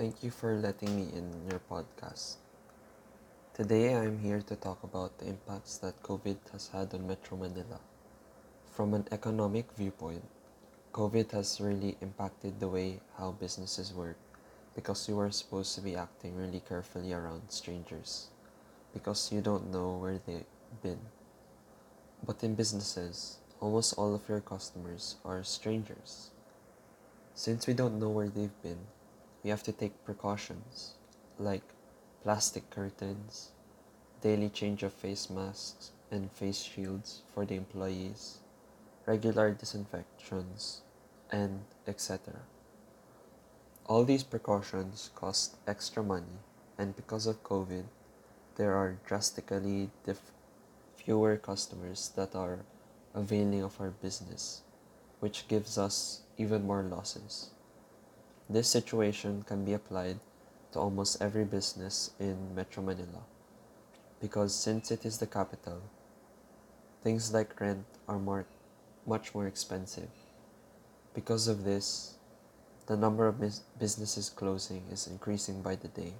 Thank you for letting me in your podcast. Today I'm here to talk about the impacts that COVID has had on Metro Manila. From an economic viewpoint, COVID has really impacted the way how businesses work because you are supposed to be acting really carefully around strangers because you don't know where they've been. But in businesses, almost all of your customers are strangers. Since we don't know where they've been, we have to take precautions like plastic curtains, daily change of face masks and face shields for the employees, regular disinfections, and etc. All these precautions cost extra money, and because of COVID, there are drastically dif- fewer customers that are availing of our business, which gives us even more losses. This situation can be applied to almost every business in Metro Manila because since it is the capital, things like rent are more much more expensive. Because of this, the number of businesses closing is increasing by the day.